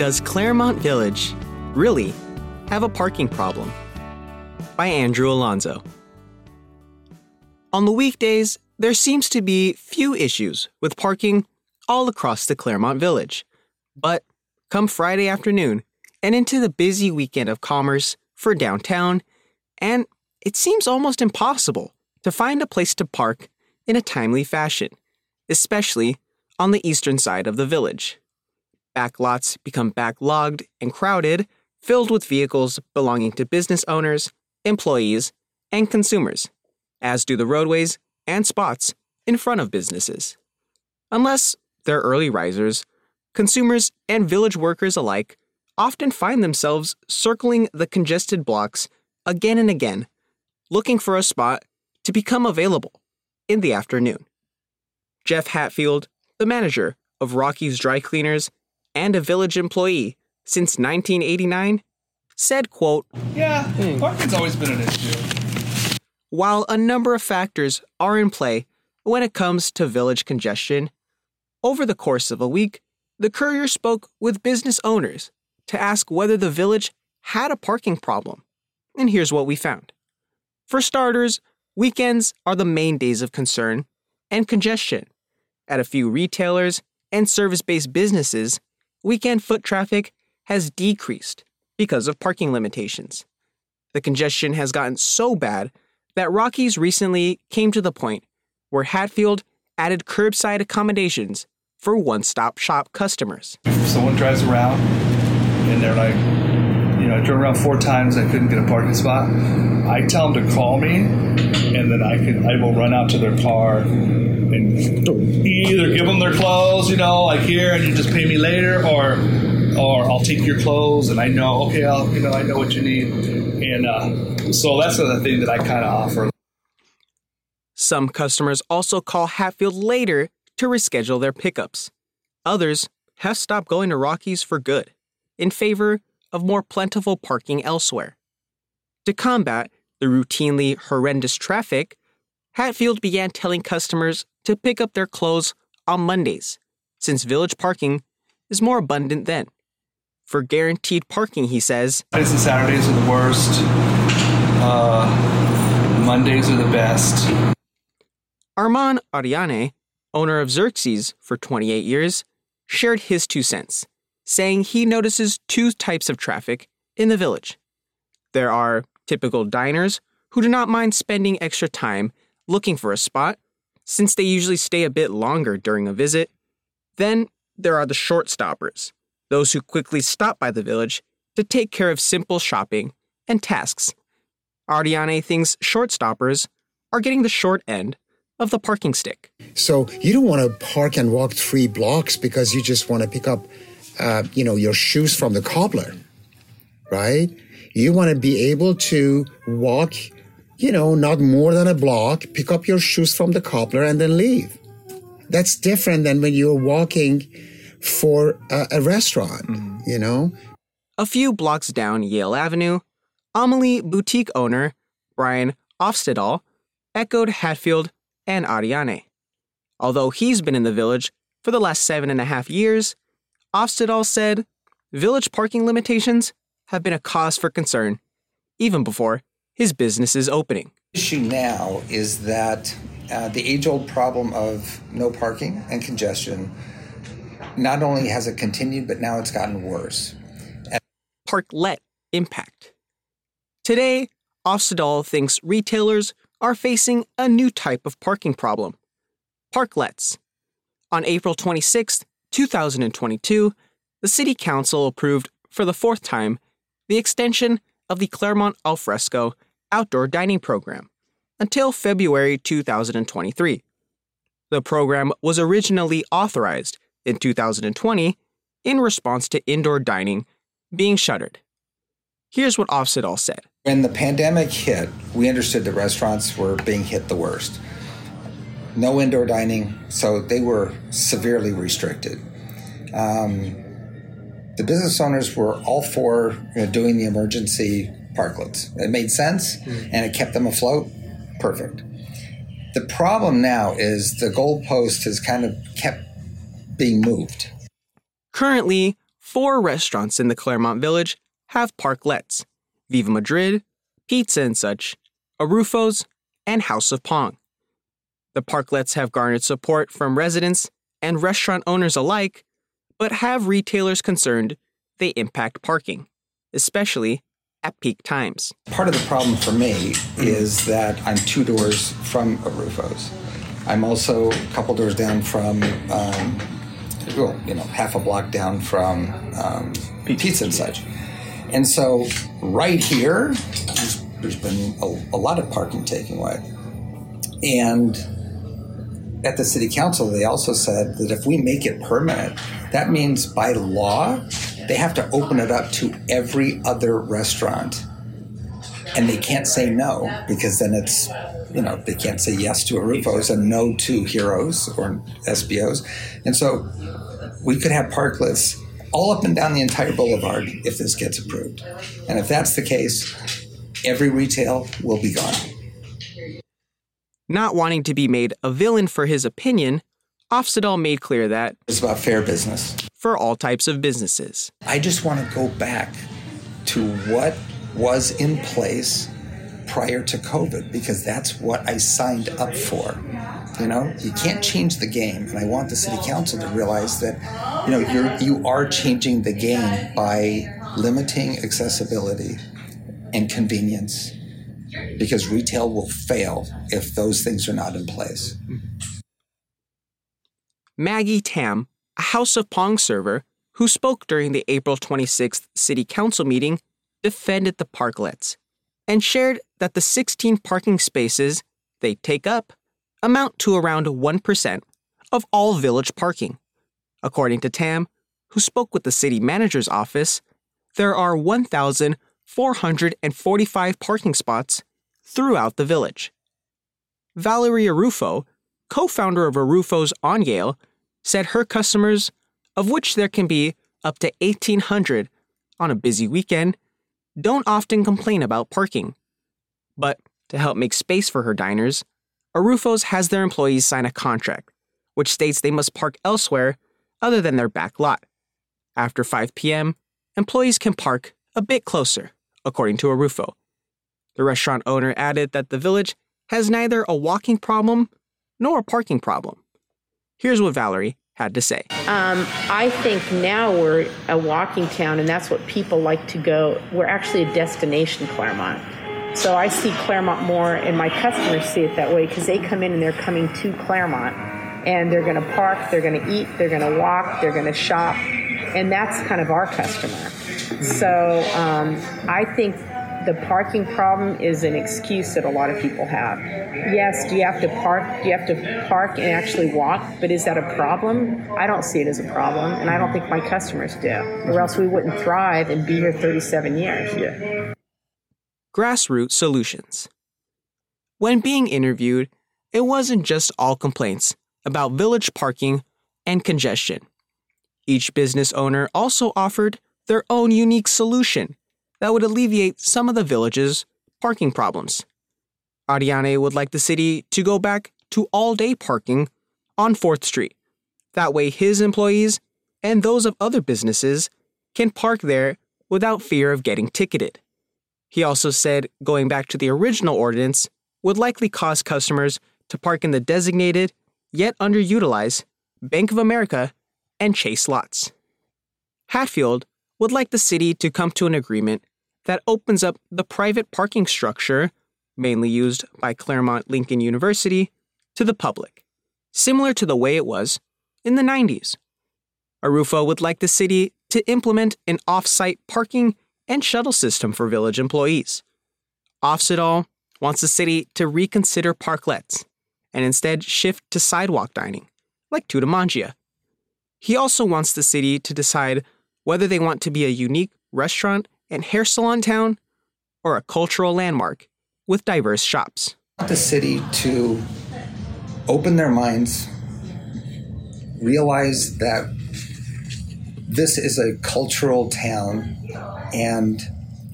Does Claremont Village really have a parking problem? By Andrew Alonzo. On the weekdays, there seems to be few issues with parking all across the Claremont Village. But come Friday afternoon and into the busy weekend of commerce for downtown, and it seems almost impossible to find a place to park in a timely fashion, especially on the eastern side of the village. Backlots become backlogged and crowded, filled with vehicles belonging to business owners, employees, and consumers, as do the roadways and spots in front of businesses. Unless they're early risers, consumers and village workers alike often find themselves circling the congested blocks again and again, looking for a spot to become available in the afternoon. Jeff Hatfield, the manager of Rocky's Dry Cleaners and a village employee since 1989, said, quote, Yeah, parking's always been an issue. While a number of factors are in play when it comes to village congestion, over the course of a week, the courier spoke with business owners to ask whether the village had a parking problem. And here's what we found. For starters, weekends are the main days of concern and congestion. At a few retailers and service based businesses, weekend foot traffic has decreased because of parking limitations. The congestion has gotten so bad that Rockies recently came to the point where Hatfield added curbside accommodations for one stop shop customers. If someone drives around and they're like, you know, I drove around four times, I couldn't get a parking spot. I tell them to call me, and then I can I will run out to their car and either give them their clothes, you know, like here, and you just pay me later, or or I'll take your clothes, and I know, okay, I'll you know I know what you need, and uh, so that's the thing that I kind of offer. Some customers also call Hatfield later to reschedule their pickups. Others have stopped going to Rockies for good in favor of more plentiful parking elsewhere. To combat the routinely horrendous traffic, Hatfield began telling customers to pick up their clothes on Mondays, since village parking is more abundant then. For guaranteed parking, he says, Fridays and Saturdays are the worst. Uh, Mondays are the best. Armand Ariane, owner of Xerxes for 28 years, shared his two cents, saying he notices two types of traffic in the village. There are typical diners who do not mind spending extra time looking for a spot, since they usually stay a bit longer during a visit. Then there are the short stoppers, those who quickly stop by the village to take care of simple shopping and tasks. Ariane thinks short stoppers are getting the short end of the parking stick. So you don't want to park and walk three blocks because you just want to pick up, uh, you know, your shoes from the cobbler, right? You want to be able to walk, you know, not more than a block, pick up your shoes from the cobbler and then leave. That's different than when you're walking for a, a restaurant, mm-hmm. you know? A few blocks down Yale Avenue, Amelie boutique owner Brian Ofstedal echoed Hatfield and Ariane. Although he's been in the village for the last seven and a half years, Ofstedal said village parking limitations have been a cause for concern even before his business's opening. The issue now is that uh, the age old problem of no parking and congestion not only has it continued, but now it's gotten worse. Parklet impact. Today, Ofstedal thinks retailers are facing a new type of parking problem parklets. On April 26, 2022, the City Council approved for the fourth time the extension of the Claremont Alfresco outdoor dining program until February 2023. The program was originally authorized in 2020 in response to indoor dining being shuttered. Here's what Ofstedal said. When the pandemic hit, we understood the restaurants were being hit the worst. No indoor dining, so they were severely restricted. Um, the business owners were all for you know, doing the emergency parklets. It made sense mm-hmm. and it kept them afloat. Perfect. The problem now is the goalpost has kind of kept being moved. Currently, four restaurants in the Claremont Village have parklets Viva Madrid, Pizza and Such, Aruffo's, and House of Pong. The parklets have garnered support from residents and restaurant owners alike, but have retailers concerned they impact parking, especially at peak times. Part of the problem for me is that I'm two doors from Aruffo's. I'm also a couple doors down from, um, well, you know, half a block down from um, Pizza and such. And so, right here, there's, there's been a, a lot of parking taken away. And at the city council, they also said that if we make it permanent, that means by law, they have to open it up to every other restaurant. And they can't say no because then it's, you know, they can't say yes to Aruffo's and no to Heroes or Espiau's. And so we could have parklets all up and down the entire boulevard if this gets approved. And if that's the case, every retail will be gone. Not wanting to be made a villain for his opinion, Ofstedal made clear that It's about fair business. for all types of businesses, I just want to go back to what was in place prior to COVID because that's what I signed up for. You know, you can't change the game, and I want the city council to realize that, you know, you're you are changing the game by limiting accessibility and convenience because retail will fail if those things are not in place. Maggie Tam, a House of Pong server who spoke during the April 26th City Council meeting, defended the parklets and shared that the 16 parking spaces they take up amount to around 1% of all village parking. According to Tam, who spoke with the city manager's office, there are 1,445 parking spots throughout the village. Valerie Aruffo, co founder of Aruffo's on Yale, said her customers, of which there can be up to 1,800 on a busy weekend, don't often complain about parking. But to help make space for her diners, Aruffo's has their employees sign a contract, which states they must park elsewhere other than their back lot. After 5 p.m., employees can park a bit closer, according to Aruffo. The restaurant owner added that the village has neither a walking problem nor a parking problem. Here's what Valerie had to say. Um, I think now we're a walking town, and that's what people like to go. We're actually a destination, Claremont. So I see Claremont more, and my customers see it that way because they come in and they're coming to Claremont, and they're going to park, they're going to eat, they're going to walk, they're going to shop, and that's kind of our customer. So um, I think the parking problem is an excuse that a lot of people have. Yes, do you have to park? Do you have to park and actually walk? But is that a problem? I don't see it as a problem, and I don't think my customers do, or else we wouldn't thrive and be here 37 years. Yeah. Grassroots Solutions. When being interviewed, it wasn't just all complaints about village parking and congestion. Each business owner also offered their own unique solution that would alleviate some of the village's parking problems. Ariane would like the city to go back to all day parking on 4th Street. That way, his employees and those of other businesses can park there without fear of getting ticketed. He also said going back to the original ordinance would likely cause customers to park in the designated, yet underutilized, Bank of America and Chase lots. Hatfield would like the city to come to an agreement that opens up the private parking structure, mainly used by Claremont Lincoln University, to the public, similar to the way it was in the 90s. Aruffo would like the city to implement an off site parking and shuttle system for village employees. Ofstedal wants the city to reconsider parklets and instead shift to sidewalk dining, like Tutti Mangia. He also wants the city to decide whether they want to be a unique restaurant and hair salon town or a cultural landmark with diverse shops. The city to open their minds, realize that this is a cultural town and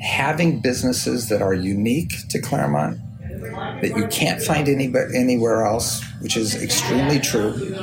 having businesses that are unique to Claremont that you can't find any, anywhere else, which is extremely true,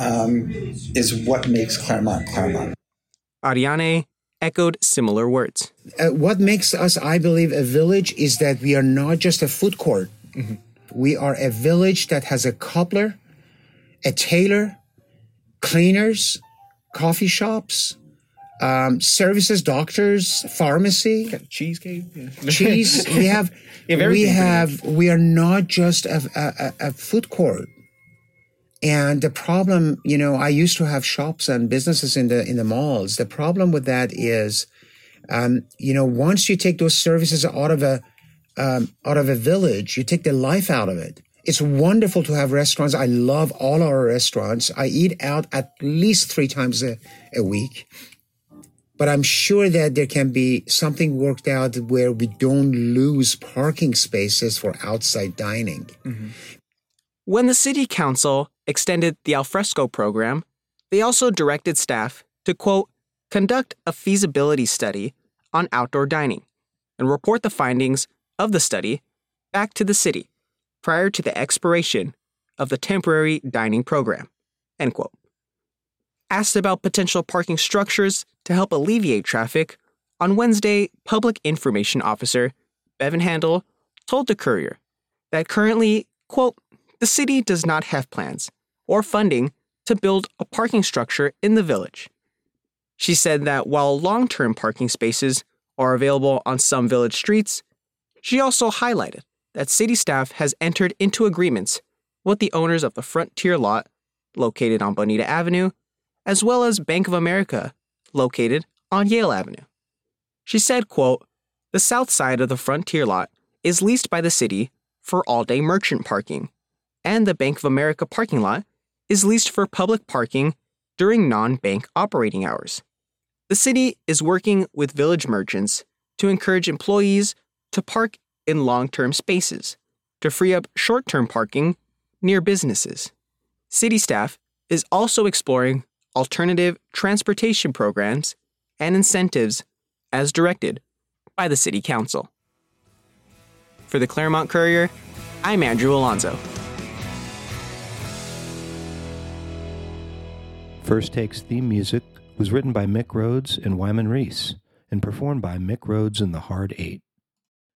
um, is what makes Claremont Claremont. Ariane echoed similar words. Uh, what makes us, I believe, a village is that we are not just a food court. Mm-hmm. We are a village that has a cobbler, a tailor, cleaners, coffee shops, um, services, doctors, pharmacy, cheesecake, yeah. cheese. We have, have we have, we are not just a, a, a food court. And the problem, you know, I used to have shops and businesses in the in the malls. The problem with that is, um, you know, once you take those services out of a um, out of a village, you take the life out of it. It's wonderful to have restaurants. I love all our restaurants. I eat out at least three times a, a week. But I'm sure that there can be something worked out where we don't lose parking spaces for outside dining. Mm-hmm. When the city council extended the alfresco program, they also directed staff to, quote, conduct a feasibility study on outdoor dining and report the findings of the study back to the city prior to the expiration of the temporary dining program, end quote. Asked about potential parking structures to help alleviate traffic, on Wednesday, Public Information Officer Bevin Handel told the Courier that currently, quote, the city does not have plans or funding to build a parking structure in the village. She said that while long term parking spaces are available on some village streets, she also highlighted that city staff has entered into agreements with the owners of the Frontier lot located on Bonita Avenue, as well as Bank of America located on Yale Avenue. She said, quote, "The south side of the Frontier lot is leased by the city for all-day merchant parking, and the Bank of America parking lot is leased for public parking during non bank operating hours. The city is working with village merchants to encourage employees to park in long term spaces to free up short term parking near businesses. City staff is also exploring alternative transportation programs and incentives as directed by the City Council. For the Claremont Courier, I'm Andrew Alonzo. First Takes theme music was written by Mick Rhodes and Wyman Reese and performed by Mick Rhodes and the Hard Eight.